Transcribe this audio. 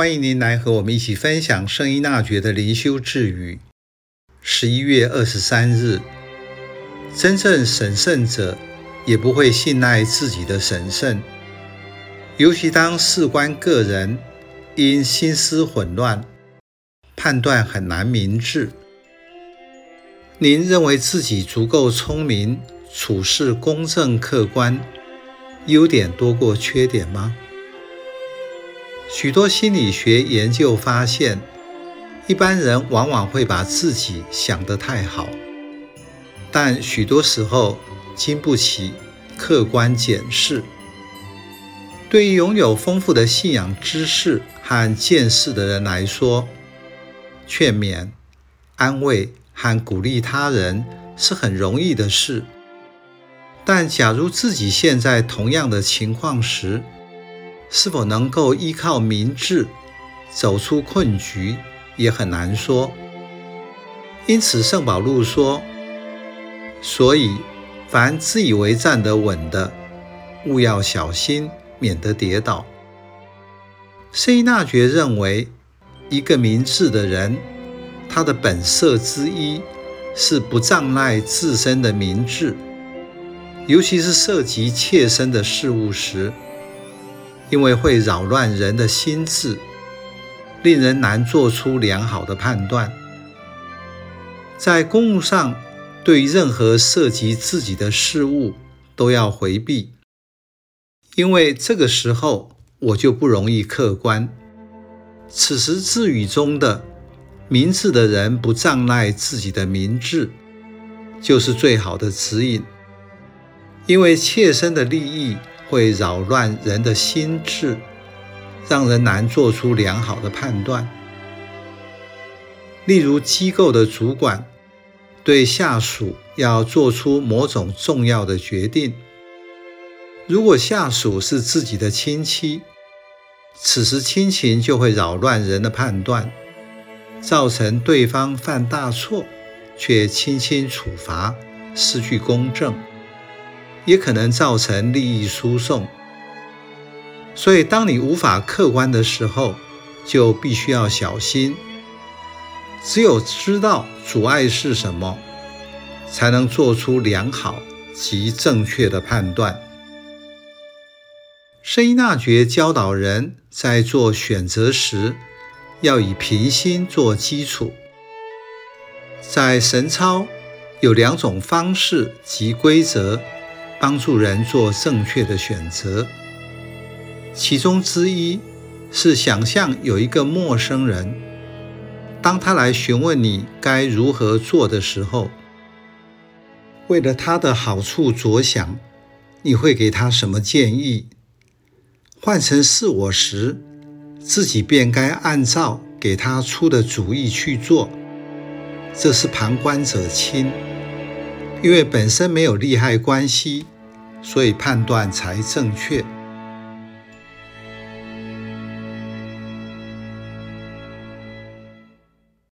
欢迎您来和我们一起分享圣依纳爵的灵修智语。十一月二十三日，真正神圣者也不会信赖自己的神圣，尤其当事关个人，因心思混乱，判断很难明智。您认为自己足够聪明，处事公正客观，优点多过缺点吗？许多心理学研究发现，一般人往往会把自己想得太好，但许多时候经不起客观检视。对于拥有丰富的信仰知识和见识的人来说，劝勉、安慰和鼓励他人是很容易的事。但假如自己现在同样的情况时，是否能够依靠明智走出困局，也很难说。因此，圣保禄说：“所以，凡自以为站得稳的，务要小心，免得跌倒。”圣依纳爵认为，一个明智的人，他的本色之一是不仗赖自身的明智，尤其是涉及切身的事物时。因为会扰乱人的心智，令人难做出良好的判断。在公务上，对任何涉及自己的事物，都要回避，因为这个时候我就不容易客观。此时自语中的“明智的人不障碍自己的明智”，就是最好的指引，因为切身的利益。会扰乱人的心智，让人难做出良好的判断。例如，机构的主管对下属要做出某种重要的决定，如果下属是自己的亲戚，此时亲情就会扰乱人的判断，造成对方犯大错，却轻轻处罚，失去公正。也可能造成利益输送，所以当你无法客观的时候，就必须要小心。只有知道阻碍是什么，才能做出良好及正确的判断。圣依纳爵教导人在做选择时，要以平心做基础。在神操有两种方式及规则。帮助人做正确的选择，其中之一是想象有一个陌生人，当他来询问你该如何做的时候，为了他的好处着想，你会给他什么建议？换成是我时，自己便该按照给他出的主意去做。这是旁观者清。因为本身没有利害关系，所以判断才正确。